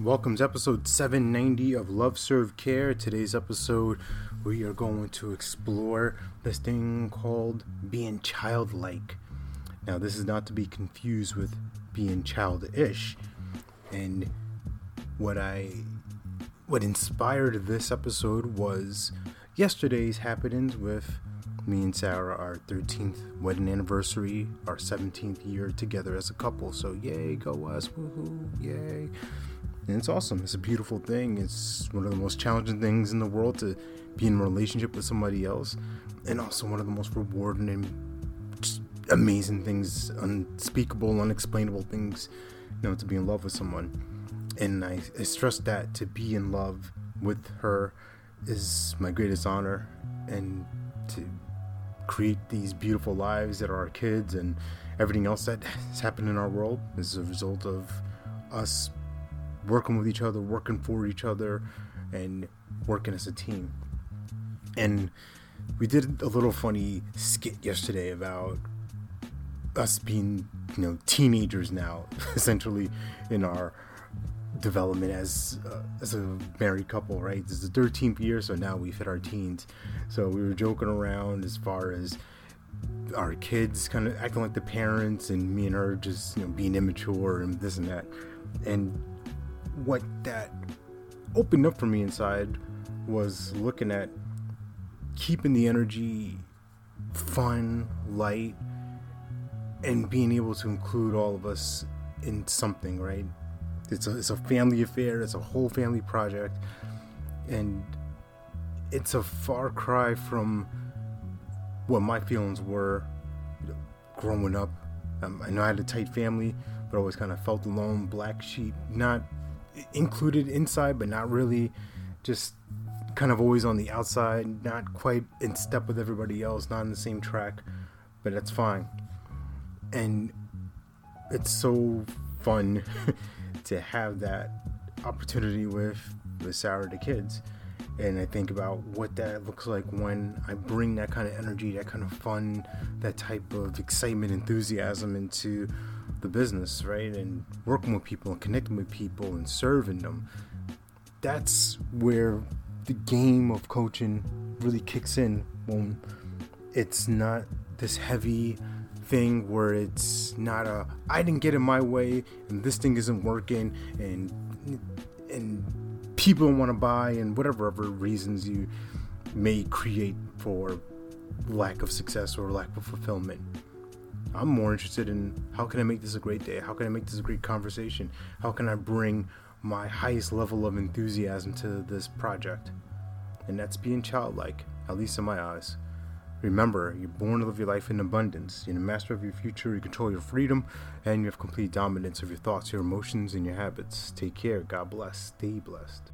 Welcome to episode 790 of Love Serve Care. Today's episode, we are going to explore this thing called being childlike. Now, this is not to be confused with being childish. And what I what inspired this episode was yesterday's happenings with me and Sarah, our 13th wedding anniversary, our 17th year together as a couple. So, yay, go us, woohoo, yay and it's awesome. It's a beautiful thing. It's one of the most challenging things in the world to be in a relationship with somebody else, and also one of the most rewarding and amazing things, unspeakable, unexplainable things, you know, to be in love with someone. And I, I stress that to be in love with her is my greatest honor, and to create these beautiful lives that are our kids and everything else that has happened in our world is a result of us working with each other, working for each other, and working as a team. And we did a little funny skit yesterday about us being, you know, teenagers now, essentially in our development as uh, as a married couple, right? This is the 13th year, so now we've hit our teens. So we were joking around as far as our kids kind of acting like the parents and me and her just you know being immature and this and that and what that opened up for me inside was looking at keeping the energy fun, light, and being able to include all of us in something, right? It's a, it's a family affair, it's a whole family project, and it's a far cry from what my feelings were growing up. Um, I know I had a tight family, but I always kind of felt alone, black sheep, not included inside, but not really. Just kind of always on the outside, not quite in step with everybody else, not on the same track, but that's fine. And it's so fun to have that opportunity with with Sarah the kids. And I think about what that looks like when I bring that kind of energy, that kind of fun, that type of excitement, enthusiasm into the business, right? And working with people and connecting with people and serving them. That's where the game of coaching really kicks in when it's not this heavy thing where it's not a I didn't get it my way and this thing isn't working and and people don't want to buy and whatever other reasons you may create for lack of success or lack of fulfillment. I'm more interested in how can I make this a great day? How can I make this a great conversation? How can I bring my highest level of enthusiasm to this project? And that's being childlike, at least in my eyes. Remember, you're born to live your life in abundance. You're the master of your future, you control your freedom, and you have complete dominance of your thoughts, your emotions, and your habits. Take care. God bless. Stay blessed.